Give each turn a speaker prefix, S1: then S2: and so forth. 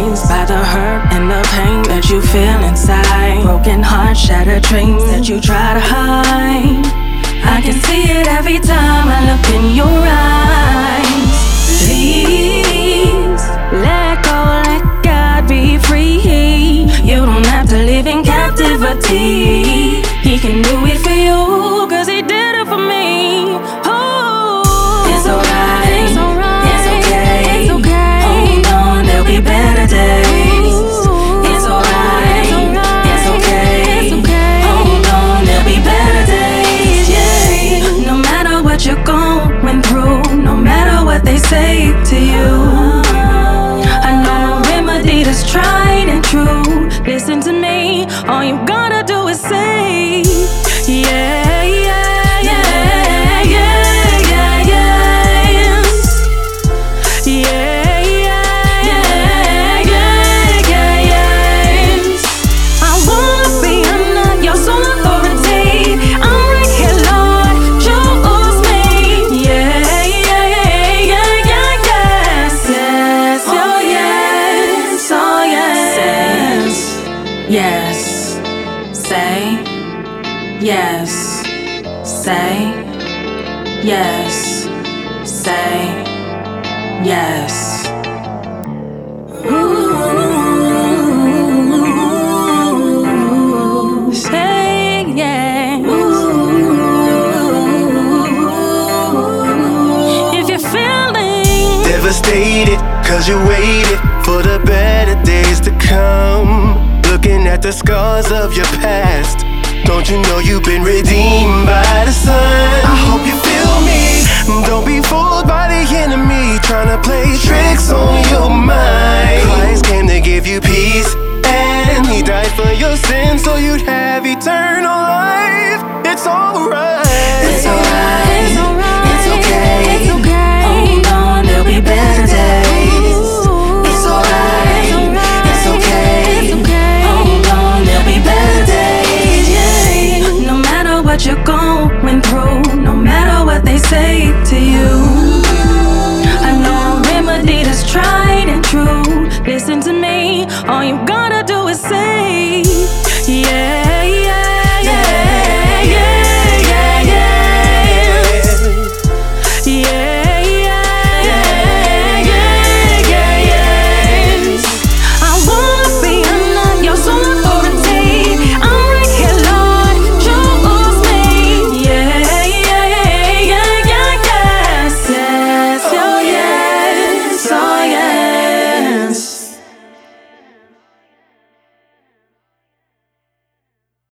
S1: by the hurt and the pain that you feel inside. Broken heart, shattered dreams that you try to hide. I can see it every time I look in your eyes. Please let go, let God be free. You don't have to live in captivity. He can do it all you gotta Say yes. Say yes. Say yes. Ooh, say yes. If you're feeling
S2: Devastated, cause you waited for the better days the scars of your past. Don't you know you've been redeemed by the son? I hope you feel me. Don't be fooled by the enemy trying to play tricks on your mind. Christ came to give you peace, and He died for your sins so you'd have eternal life. It's alright.
S3: say, yeah.